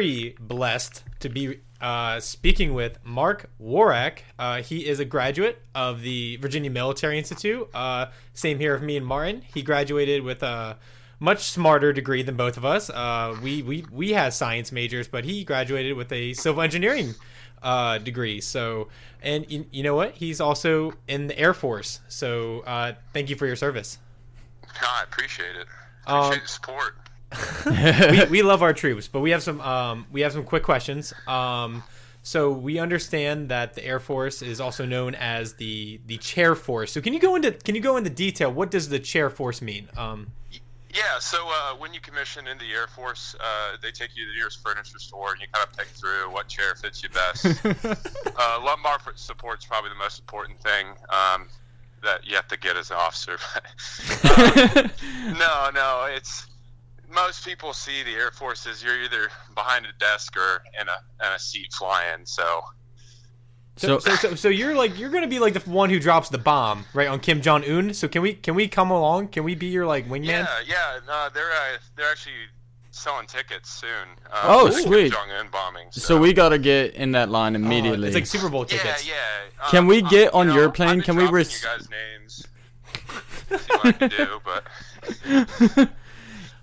very blessed to be uh, speaking with Mark Worak. Uh, he is a graduate of the Virginia Military Institute. Uh, same here of me and Martin. He graduated with a much smarter degree than both of us. Uh, we, we, we had science majors, but he graduated with a civil engineering uh, degree. So, and you, you know what? He's also in the Air Force. So, uh, thank you for your service. No, I appreciate it. Appreciate um, the support. We, we love our troops, but we have some um, we have some quick questions. Um, so we understand that the Air Force is also known as the the Chair Force. So can you go into can you go into detail? What does the Chair Force mean? Um, yeah, so uh, when you commission in the Air Force, uh, they take you to the nearest furniture store and you kind of pick through what chair fits you best. uh, lumbar support is probably the most important thing um, that you have to get as an officer. um, no, no, it's most people see the Air Force as you're either behind a desk or in a, in a seat flying. So so, so, so, so, you're like you're gonna be like the one who drops the bomb right on Kim Jong Un. So can we can we come along? Can we be your like wingman? Yeah, yeah. No, they're uh, they're actually selling tickets soon. Uh, oh, sweet. Jong Un bombing. So. so. we gotta get in that line immediately. it's like Super Bowl tickets. Yeah, yeah. Um, can we get on you your plane? Can we? Res- you guys' names. See what I can do, but.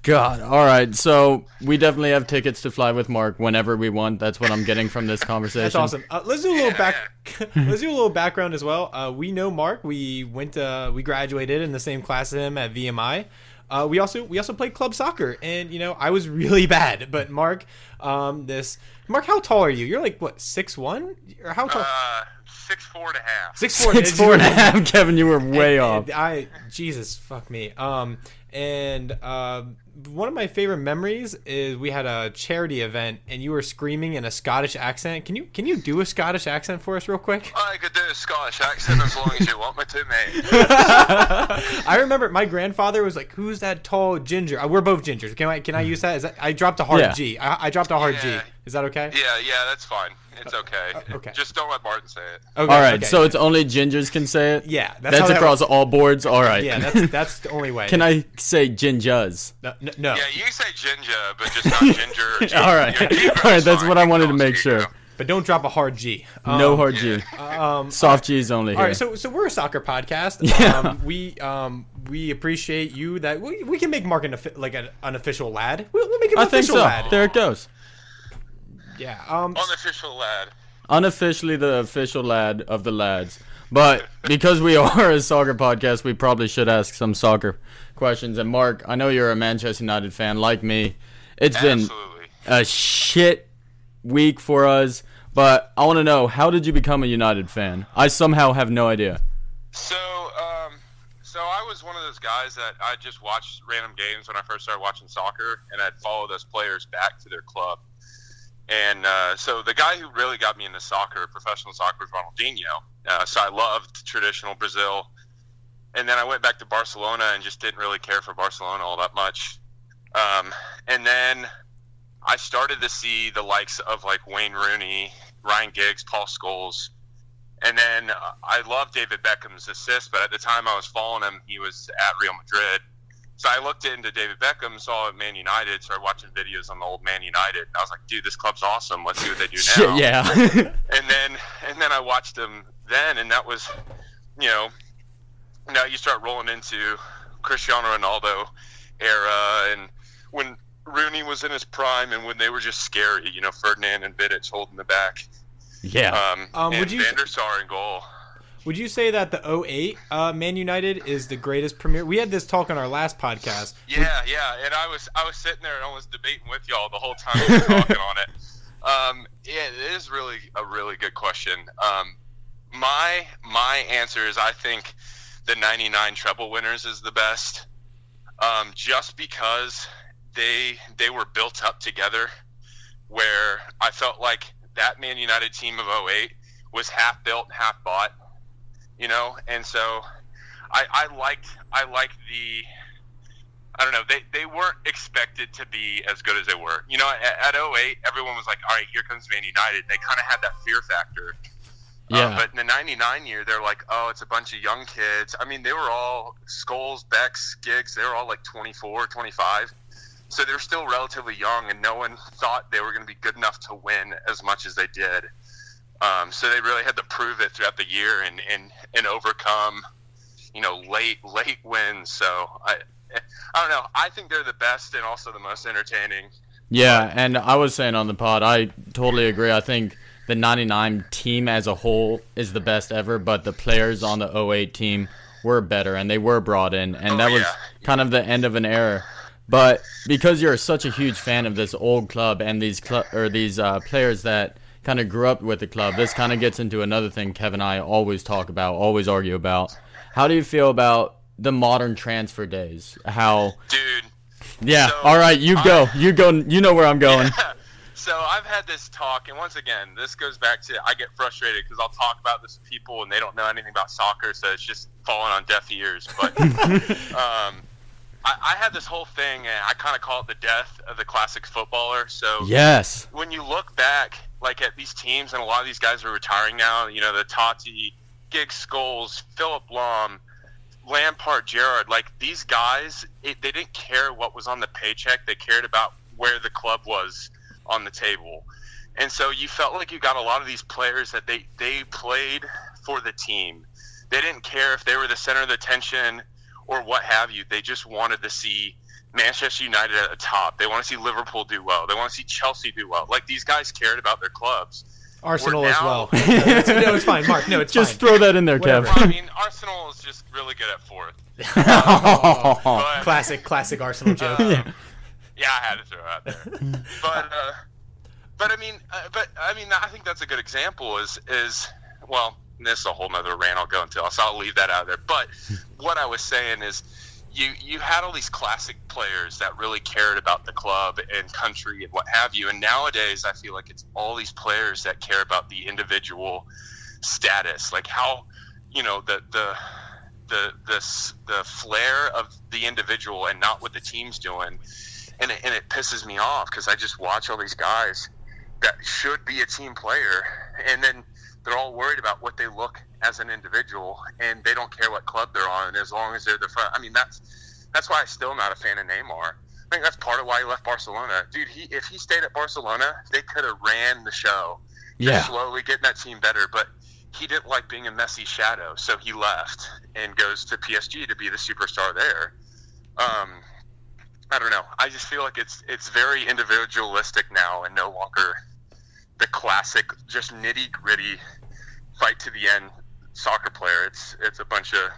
God. All right. So we definitely have tickets to fly with Mark whenever we want. That's what I'm getting from this conversation. That's awesome. Uh, let's do a little back. let's do a little background as well. Uh, we know Mark. We went. To, we graduated in the same class as him at VMI. Uh, we also we also played club soccer, and you know I was really bad. But Mark, um, this Mark, how tall are you? You're like what six one or how tall? Uh, six four and a half. Six four, six four and a half. Kevin, you were way and, off. And I Jesus fuck me. Um, and uh, one of my favorite memories is we had a charity event and you were screaming in a Scottish accent. Can you can you do a Scottish accent for us real quick? I could do a Scottish accent as long as you want me to, mate. I remember my grandfather was like, "Who's that tall ginger?" Uh, we're both gingers. Can I can I use that? Is that I dropped a hard yeah. G. I, I dropped a hard yeah. G. Is that okay? Yeah, yeah, that's fine. It's okay. Uh, okay. Just don't let Martin say it. Okay, all right. Okay. So it's only gingers can say it. Yeah, that's, that's across all boards. All right. Yeah, that's that's the only way. can I say gingers? No, no, no. Yeah, you say ginger, but just not ginger. all right. all right. That's what I wanted to make sure. But don't drop a hard G. Um, no hard G. Um, Soft G's only. All here. right, so so we're a soccer podcast. Yeah. Um, we um we appreciate you that we, we can make Mark an, like an unofficial lad. We'll, we'll make him an I official think so. lad. There it goes. Yeah. Um, Unofficial lad. Unofficially the official lad of the lads. But because we are a soccer podcast, we probably should ask some soccer questions. And Mark, I know you're a Manchester United fan like me. It's Absolutely. been a shit week for us. But I want to know how did you become a United fan? I somehow have no idea. So, um, so I was one of those guys that I just watched random games when I first started watching soccer, and I'd follow those players back to their club. And uh, so the guy who really got me into soccer, professional soccer, was Ronaldinho. Uh, so I loved traditional Brazil. And then I went back to Barcelona and just didn't really care for Barcelona all that much. Um, and then I started to see the likes of like Wayne Rooney, Ryan Giggs, Paul Scholes. And then uh, I loved David Beckham's assist, but at the time I was following him, he was at Real Madrid. So I looked into David Beckham, saw Man United, started watching videos on the old Man United. And I was like, dude, this club's awesome. Let's see what they do now. yeah. and then and then I watched them then, and that was, you know, now you start rolling into Cristiano Ronaldo era, and when Rooney was in his prime, and when they were just scary, you know, Ferdinand and Vidic holding the back. Yeah. Um, um, and would you Van der Sar in goal. Would you say that the 08 uh, Man United is the greatest premier? We had this talk on our last podcast. Yeah, Would... yeah, and I was I was sitting there and almost debating with y'all the whole time we were talking on it. Um, yeah, it is really a really good question. Um, my my answer is I think the '99 treble winners is the best, um, just because they they were built up together. Where I felt like that Man United team of 08 was half built, half bought you know, and so I, I liked I liked the I don't know they, they weren't expected to be as good as they were. You know, at, at 08, everyone was like, all right, here comes Man United. They kind of had that fear factor. Uh, yeah. but in the 99 year, they're like, oh, it's a bunch of young kids. I mean, they were all Scholes, Becks, Giggs. They were all like 24, 25. So they're still relatively young, and no one thought they were going to be good enough to win as much as they did. Um, so they really had to prove it throughout the year and, and, and overcome, you know, late late wins. So I I don't know. I think they're the best and also the most entertaining. Yeah, and I was saying on the pod, I totally agree. I think the 99 team as a whole is the best ever, but the players on the 08 team were better and they were brought in, and Oh, that was yeah. kind of the end of an era. But because you're such a huge fan of this old club and these cl- or these uh, players that kind of grew up with the club, this kind of gets into another thing Kevin and I always talk about, always argue about. How do you feel about the modern transfer days? How Dude, yeah, So, all right, you go. I- you go. You know where I'm going. so I've had this talk, and once again, this goes back to I get frustrated because I'll talk about this to people and they don't know anything about soccer, so it's just falling on deaf ears. But um, I, I had this whole thing, and I kind of call it the death of the classic footballer. So Yes. when you look back, like at these teams, and a lot of these guys are retiring now. You know, the Totti, Giggs Scholes, Philipp Lahm, Lampard, Gerrard. Like these guys, it, they didn't care what was on the paycheck. They cared about where the club was on the table. And so you felt like you got a lot of these players that they, they played for the team. They didn't care if they were the center of the attention or what have you. They just wanted to see Manchester United at the top. They want to see Liverpool do well. They want to see Chelsea do well. Like these guys cared about their clubs. Arsenal We're as well. no, it's, fine. Mark, no, it's Just fine. throw that in there, Whatever. Well, I mean, Arsenal is just really good at fourth. Oh. But, Classic, classic Arsenal joke. uh, yeah, I had to throw it out there. But, uh, but I mean, uh, but I mean, I think that's a good example. Is is well, this is a whole nother rant I'll go into. So I'll leave that out there. But what I was saying is, you you had all these classic players that really cared about the club and country and what have you. And nowadays, I feel like it's all these players that care about the individual status, like how you know the the the the the flair of the individual and not what the team's doing, and it, and it pisses me off because I just watch all these guys that should be a team player, and then they're all worried about what they look as an individual, and they don't care what club they're on, as long as they're the front. I mean, that's that's why I'm still not a fan of Neymar. I think that's part of why he left Barcelona, dude. He if he stayed at Barcelona, they could have ran the show, Yeah. slowly getting that team better, but he didn't like being a Messi shadow, so he left and goes to PSG to be the superstar there. Um, I don't know. I just feel like it's it's very individualistic now, and no longer the classic, just nitty gritty, fight to the end soccer player. It's it's a bunch of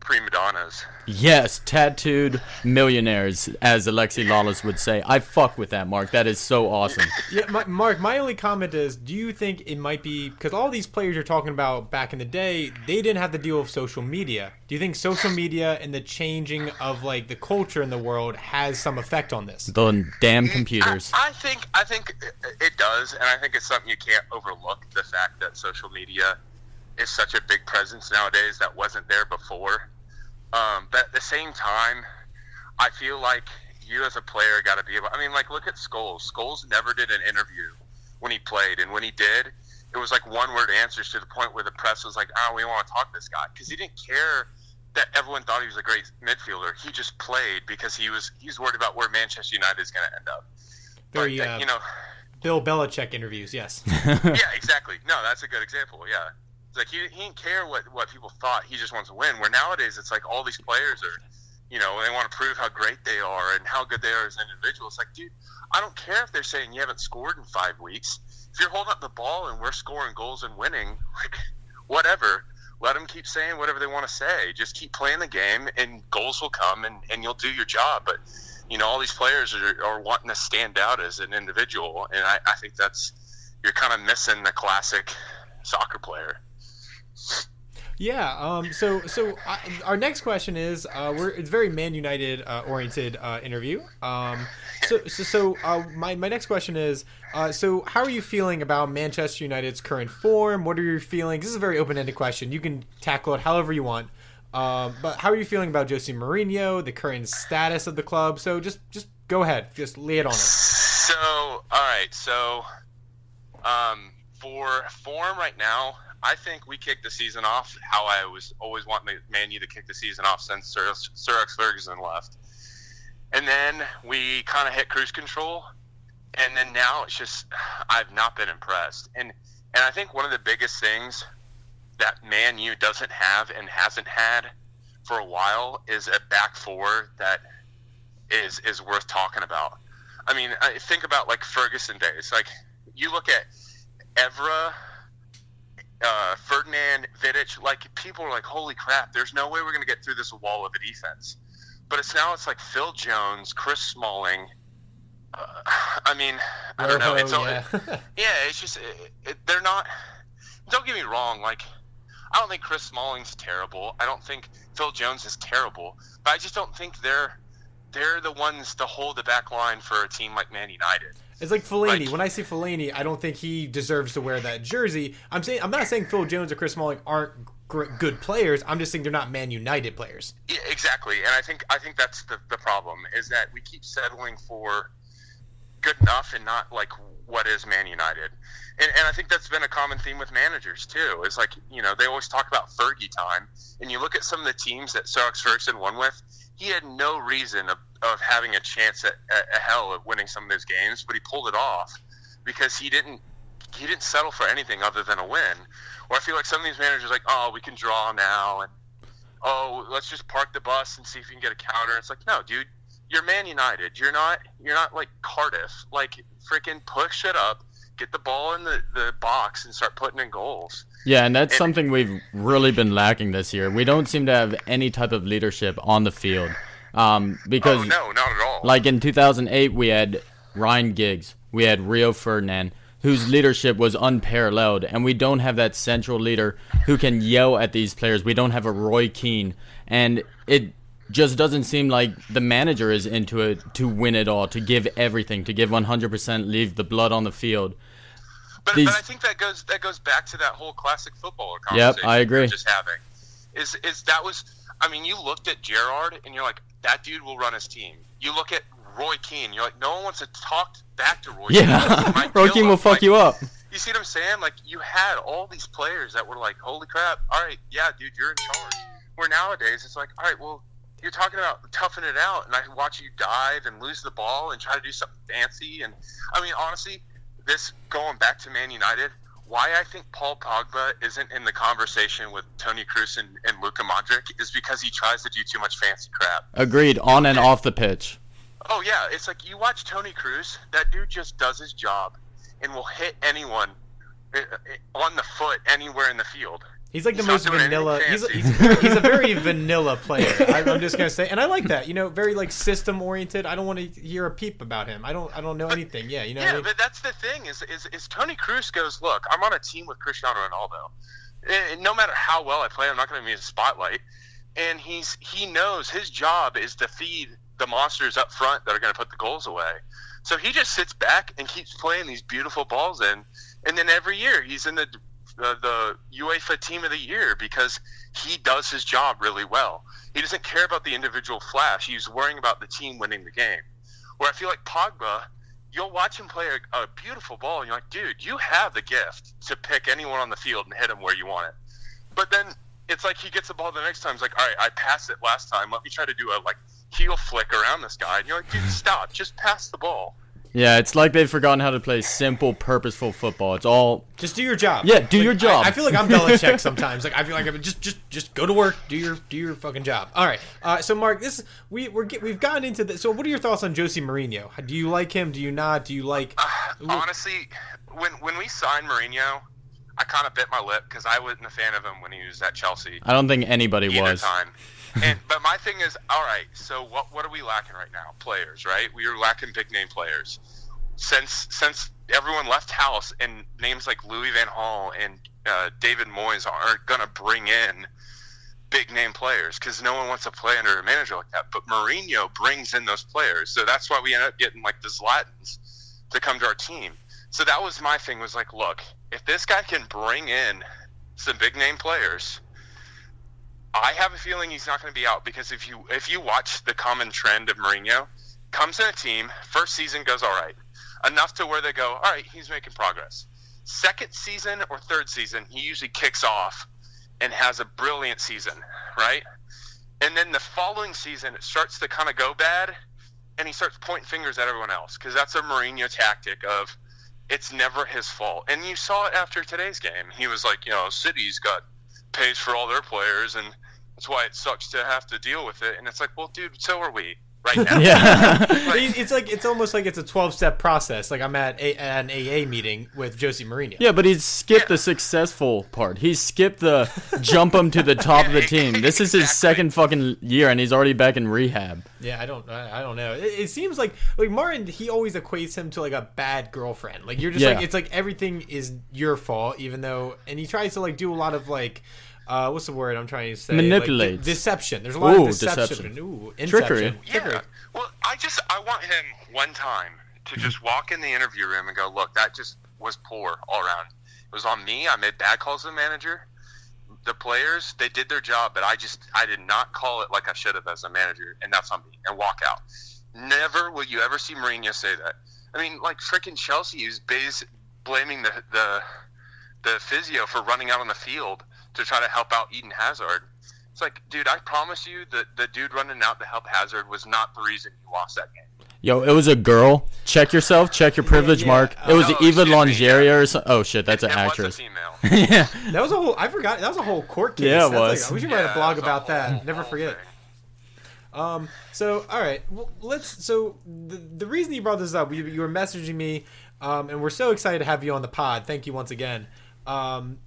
prima donnas. Yes, tattooed millionaires, as Alexi Lalas would say. I fuck with that, Mark. That is so awesome. Yeah, my, Mark. My only comment is: Do you think it might be because all these players you're talking about back in the day, they didn't have the deal of social media? Do you think social media and the changing of like the culture in the world has some effect on this? The damn computers. I, I think I think it- it does, and I think it's something you can't overlook. The fact that social media is such a big presence nowadays that wasn't there before. Um, but at the same time, I feel like you as a player got to be able. I mean, like look at Scholes. Scholes never did an interview when he played, and when he did, it was like one word answers to the point where the press was like, "Oh, we want to talk to this guy," because he didn't care that everyone thought he was a great midfielder. He just played because he was he's worried about where Manchester United is going to end up. Very, But, uh, you know, Bill Belichick interviews, yes. yeah, exactly. No, that's a good example. Yeah, like he, he didn't care what what people thought. He just wants to win. Where nowadays it's like all these players are, you know, they want to prove how great they are and how good they are as individuals. like, dude, I don't care if they're saying you haven't scored in five weeks. If you're holding up the ball and we're scoring goals and winning, like whatever. Let them keep saying whatever they want to say. Just keep playing the game, and goals will come, and, and you'll do your job. But you know, all these players are, are wanting to stand out as an individual, and I, I think that's you're kind of missing the classic soccer player. Yeah. Um. So, so uh, our next question is, uh, we're it's very Man United uh, oriented uh, interview. Um. So, so, so uh, my my next question is, uh, so how are you feeling about Manchester United's current form? What are your feelings? This is a very open ended question. You can tackle it however you want. But how are you feeling about Jose Mourinho, the current status of the club? So just just go ahead, just lay it on us. So, all right. So, um, for form right now, I think we kicked the season off how I was always wanting Man U to kick the season off since Sir, Sir Ferguson left. and then we kind of hit cruise control, and then now it's just I've not been impressed. And and I think one of the biggest things that Man U doesn't have and hasn't had for a while is a back four that is is worth talking about. I mean, I think about like Ferguson days. Like you look at Evra, uh, Ferdinand, Vidic. Like people are like, "Holy crap! There's no way we're going to get through this wall of a defense." But it's now it's like Phil Jones, Chris Smalling. Uh, I mean, I don't know. It's Oh, all, yeah. yeah, it's just it, it, they're not. Don't get me wrong. Like, I don't think Chris Smalling's terrible. I don't think Phil Jones is terrible. But I just don't think they're they're the ones to hold the back line for a team like Man United. It's like Fellaini. Like- when I say Fellaini, I don't think he deserves to wear that jersey. I'm saying I'm not saying Phil Jones or Chris Smalling aren't good players. I'm just saying they're not Man United players. Yeah, exactly. And I think I think that's the, the problem is that we keep settling for good enough and not like what is Man United. And, and I think that's been a common theme with managers too. Is like you know they always talk about Fergie time, and you look at some of the teams that Sir Alex Ferguson won with. He had no reason of, of having a chance at, at, at hell at winning some of those games, but he pulled it off because he didn't he didn't settle for anything other than a win. Or I feel like some of these managers are like, oh, we can draw now, and oh, let's just park the bus and see if we can get a counter. It's like, no, dude, you're Man United. You're not. You're not like Cardiff. Like freaking push it up, get the ball in the, the box, and start putting in goals. Yeah, and that's And- something we've really been lacking this year. We don't seem to have any type of leadership on the field. Um, because Oh no, not at all. like in 2008 we had Ryan Giggs, we had Rio Ferdinand, whose leadership was unparalleled, and we don't have that central leader who can yell at these players. We don't have a Roy Keane, and it just doesn't seem like the manager is into it to win it all, to give everything, to give 100%, leave the blood on the field. But, These- but I think that goes that goes back to that whole classic footballer Yep, conversation I we agree. just having. Is is that was I mean, you looked at Gerrard and you're like, that dude will run his team. You look at Roy Keane, you're like, no one wants to talk back to Roy Keane. Yeah, might Roy Keane will fuck Like, you up. You see what I'm saying? Like you had all these players that were like, "Holy crap! All right, yeah, dude, you're in charge." Where nowadays it's like, "All right, well, you're talking about toughing it out, and I watch you dive and lose the ball and try to do something fancy." And I mean, honestly, this going back to Man United, why I think Paul Pogba isn't in the conversation with Toni Kroos and, and Luka Modric is because he tries to do too much fancy crap. Agreed, on and off the pitch. Oh yeah, it's like you watch Toni Kroos. That dude just does his job and will hit anyone uh, uh, on the foot anywhere in the field. He's like He's the most vanilla. He's, fancy. he's, he's a very vanilla player. I, I'm just gonna say, and I like that. You know, very like system oriented. I don't want to hear a peep about him. I don't. I don't know anything. Yeah, you know. what I Yeah, mean? but that's the thing is, is is Toni Kroos goes, look, I'm on a team with Cristiano Ronaldo. And no matter how well I play, I'm not going to be in the spotlight. And he's he knows his job is to feed the monsters up front that are going to put the goals away. So he just sits back and keeps playing these beautiful balls in, and then every year he's in the the, the UEFA Team of the Year because he does his job really well. He doesn't care about the individual flash. He's worrying about the team winning the game. Where I feel like Pogba, you'll watch him play a, a beautiful ball, and you're like, dude, you have the gift to pick anyone on the field and hit him where you want it. But then it's like he gets the ball the next time. He's like, all right, I passed it last time. Let me try to do a like heel flick around this guy. And you're like, dude, stop. Just pass the ball. Yeah, it's like they've forgotten how to play simple, purposeful football. It's all Just do your job. Yeah, do Like, your job. I, I feel like I'm Belichick sometimes. Like I feel like I'm just just just go to work, do your do your fucking job. All right. Uh, so Mark, this we we're get, we've gotten into this. So what are your thoughts on Jose Mourinho? Do you like him? Do you not? Do you like? Honestly, when when we signed Mourinho, I kind of bit my lip because I wasn't a fan of him when he was at Chelsea. I don't think anybody either was. time. And but my thing is, all right. So what what are we lacking right now? Players, right? We are lacking big name players. Since since everyone left house and names like Louis Van Gaal and uh, David Moyes aren't gonna bring in big name players because no one wants to play under a manager like that. But Mourinho brings in those players, so that's why we end up getting like the Zlatans to come to our team. So that was my thing. Was like, look, if this guy can bring in some big name players, I have a feeling he's not going to be out because if you if you watch the common trend of Mourinho, comes in a team, first season goes all right, enough to where they go, all right, he's making progress. Second season or third season, he usually kicks off and has a brilliant season, right? And then the following season, it starts to kind of go bad, and he starts pointing fingers at everyone else because that's a Mourinho tactic of it's never his fault. And you saw it after today's game. He was like, you know, City's got pays for all their players, and that's why it sucks to have to deal with it. And it's like, well, dude, so are we right now. Yeah. It- It's like it's almost like it's a twelve step process. Like I'm at a, an AA meeting with Jose Mourinho. Yeah, but he's skipped Yeah. the successful part. He skipped the jump him to the top of the Yeah, team. This is his second fucking year, and he's already back in rehab. Yeah, I don't, I, I don't know. It, it seems like like Martin, he always equates him to like a bad girlfriend. Like you're just Yeah. like it's like everything is your fault, even though, and he tries to like do a lot of like, uh, what's the word I'm trying to say? Like, de- deception. There's a lot Ooh, of deception. deception. Ooh, Trickery. inception. Trickery. Yeah. Well, I just I want him one time to just walk in the interview room and go, look, that just was poor all around. It was on me. I made bad calls to the manager. The players, they did their job, but I just I did not call it like I should have as a manager, and that's on me. And walk out. Never will you ever see Mourinho say that. I mean, like freaking Chelsea is base blaming the the the physio for running out on the field to try to help out Eden Hazard. It's like, dude, I promise you that the dude running out to help Hazard was not the reason you lost that game. Yo, it was a girl. Check yourself. Check your privilege, yeah. Mark. It was Oh, Eva shit, Longoria or something. Oh shit, that's an it actress. was a female. yeah. That was a whole. I forgot. That was a whole court case. Yeah, it That's was. Like, we should Yeah, write a blog that was a about that. Never forget. thing. Um. So, all right. Well, let's. So, the, the reason you brought this up, you, you were messaging me, um, and we're so excited to have you on the pod. Thank you once again. Um,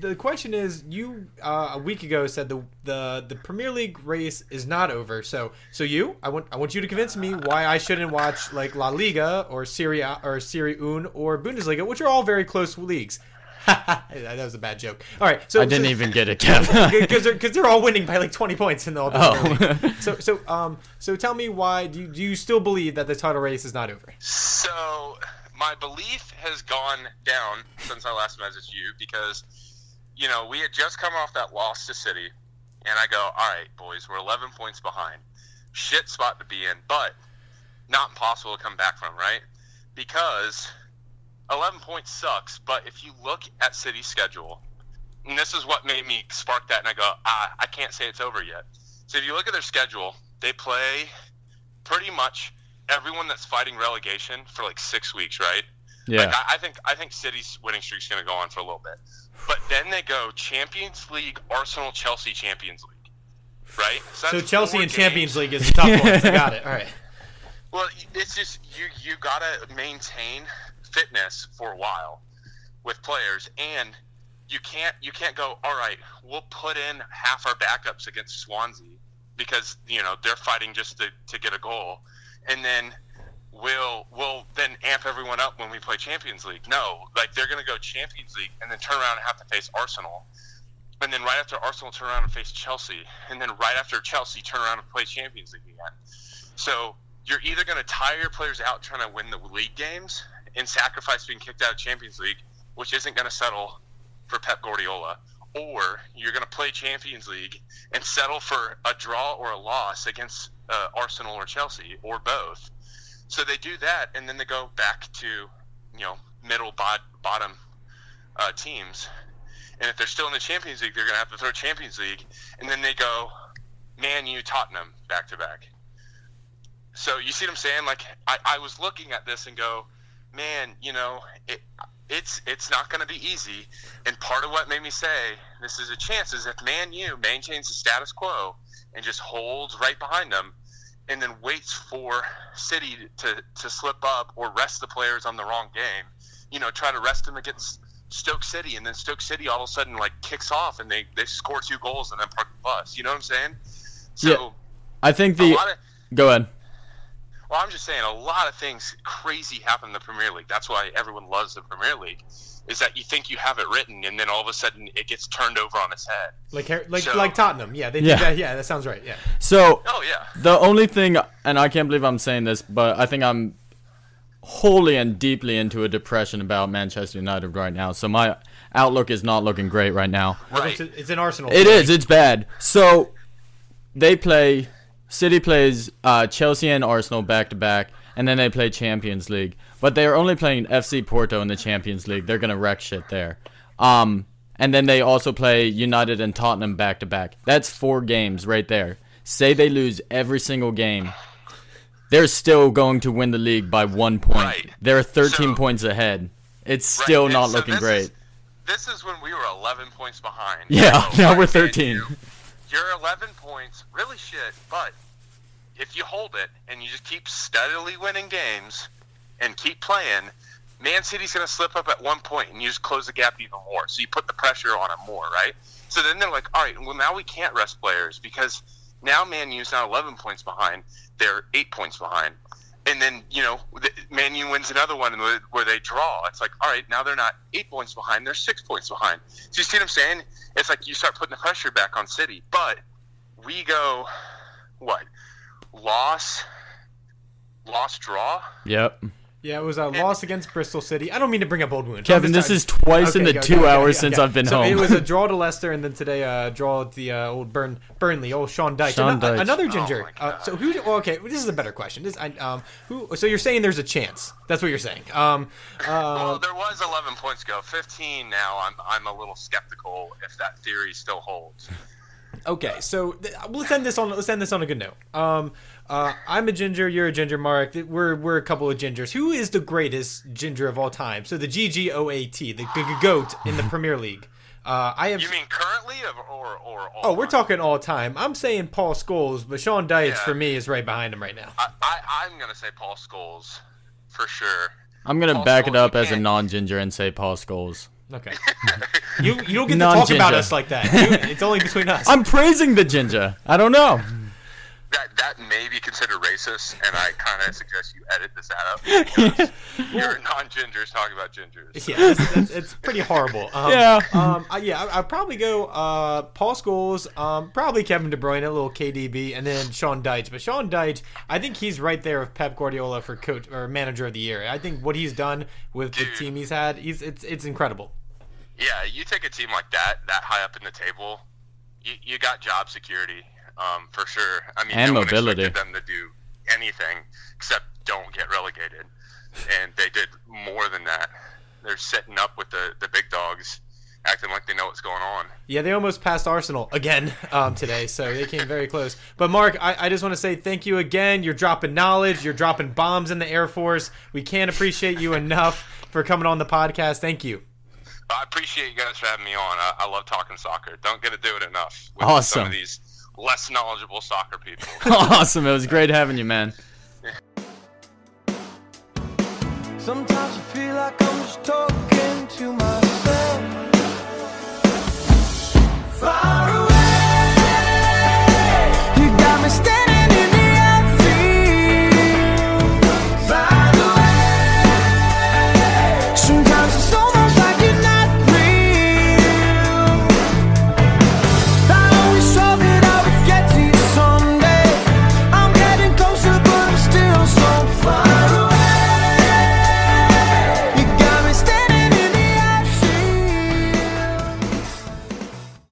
the question is, you uh, a week ago said the the the Premier League race is not over. So, so you, I want I want you to convince me why I shouldn't watch like La Liga or Serie or Serie Un or Bundesliga, which are all very close leagues. that was a bad joke. All right. So I didn't so- even get it, Kev. because they're, cause they're all winning by like 20 points in all the Oh. so so um so tell me why do you, do you still believe that the title race is not over So my belief has gone down since I last messaged you because, you know, we had just come off that loss to City, and I go, all right, boys, we're 11 points behind. Shit spot to be in, but not impossible to come back from, right? Because 11 points sucks, but if you look at City's schedule, and this is what made me spark that, and I go, ah, I can't say it's over yet. So if you look at their schedule, they play pretty much everyone that's fighting relegation for like six weeks, right? Like, Yeah. I, I think I think City's winning streak's going to go on for a little bit, but then they go Champions League, Arsenal, Chelsea, Champions League, right? so that's chelsea four and champions league is the tough one i got it all right Well, it's just you you gotta maintain fitness for a while with players, and you can't you can't go. All right, we'll put in half our backups against Swansea because you know they're fighting just to, to get a goal, and then we'll we'll then amp everyone up when we play Champions League. No, like they're gonna go Champions League and then turn around and have to face Arsenal. And then right after Arsenal, turn around and face Chelsea, and then right after Chelsea, turn around and play Champions League again. So you're either going to tire your players out trying to win the league games and sacrifice being kicked out of Champions League, which isn't going to settle for Pep Guardiola, or you're going to play Champions League and settle for a draw or a loss against uh, Arsenal or Chelsea, or both. So they do that, and then they go back to you know middle bot- bottom uh, teams. And if they're still in the Champions League, they're going to have to throw Champions League, and then they go Man U, Tottenham back to back. So you see what I'm saying? Like I, I was looking at this and go, man, you know, it, it's it's not going to be easy. And part of what made me say this is a chance is if Man U maintains the status quo and just holds right behind them, and then waits for City to to slip up or rest the players on the wrong game, you know, try to rest them against Stoke City, and then Stoke City all of a sudden like kicks off and they they score two goals and then park the bus. You know what I'm saying? So. Yeah. I think the. of, Go ahead. well, I'm just saying a lot of things crazy happen in the Premier League. That's why everyone loves the Premier League. Is that you think you have it written, and then all of a sudden it gets turned over on its head. like like So- like tottenham yeah they Yeah. did that yeah that sounds right yeah So Oh yeah, The only thing, and I can't believe I'm saying this, but I think I'm wholly and deeply into a depression about Manchester United right now. So my outlook is not looking great right now. right. it's, it's an arsenal It is. It's bad. So they play. City plays uh, Chelsea and Arsenal back to back, and then they play Champions League. But they are only playing FC Porto in the Champions League. They're gonna wreck shit there. Um, and then they also play United and Tottenham back to back. That's four games right there. Say they lose every single game. they're still going to win the league by one point. Right. They're 13 So- points ahead. It's still and not so looking this great. Is, this is when we were 11 points behind. Yeah, So, now we're 13. you- You're 11 points, really shit, but if you hold it and you just keep steadily winning games and keep playing, Man City's going to slip up at one point and you just close the gap even more. So you put the pressure on them more, right? So then they're like, all right, well, now we can't rest players because now Man U's not 11 points behind. They're eight points behind. And then, you know, Man U wins another one where they draw. It's like, all right, now they're not eight points behind. They're six points behind. So you see what I'm saying? It's like you start putting the pressure back on City. But we go, what? Loss, loss, draw? Yep. Yeah, it was a loss against Bristol City. I don't mean to bring up old wounds. Kevin, I'm this is twice in the okay, two okay, hours okay, since okay. I've been so home. It was a draw to Leicester, and then today uh, draw at the uh, old Burn Burnley. Oh, Sean Dyche. Sean Ano- Dyche. Another Oh ginger. my uh, so who? Well, okay, this is a better question. This, I, um, who? So you're saying there's a chance? That's what you're saying. Um, uh, Well, there was 11 points ago. 15 now. I'm, I'm a little skeptical if that theory still holds. Okay, so th- let's end this on let's end this on a good note. Um, uh, I'm a ginger, you're a ginger, Mark. We're we're a couple of gingers. Who is the greatest ginger of all time? So the GGOAT, the g- g- goat in the Premier League. Uh, I have. You mean currently or or, or all Oh, we're time? talking all time. I'm saying Paul Scholes, but Sean Dyche Yeah. for me is right behind him right now. I, I, I'm going to say Paul Scholes for sure. I'm gonna Paul back it up as a can't- non-ginger and say Paul Scholes. Okay. you you don't get to talk about us like that. You- it's only between us. I'm praising the ginger. I don't know. That that may be considered racist, and I kind of suggest you edit this out. because You're non-gingers talking about gingers. Yeah, that's, that's, it's pretty horrible. Um, Yeah. Um. I, yeah, I, I'd probably go uh, Paul Scholes, um, probably Kevin De Bruyne, a little KDB, and then Sean Dyche. But Sean Dyche, I think he's right there with Pep Guardiola for coach or manager of the year. I think what he's done with the team he's had, he's it's it's incredible. Yeah, you take a team like that, that high up in the table, you, you got job security um, for sure. I mean, And no one mobility. expected them to do anything except don't get relegated, and they did more than that. They're setting up with the the big dogs, acting like they know what's going on. Yeah, they almost passed Arsenal again um, today, so they came very close. But Mark, I, I just want to say thank you again. You're dropping knowledge. You're dropping bombs in the Air Force. We can't appreciate you enough for coming on the podcast. Thank you. I appreciate you guys for having me on. I, I love talking soccer. Don't get to do it enough. With awesome. Some of these less knowledgeable soccer people. awesome. It was great having you, man. Sometimes I feel like I'm just talking to myself.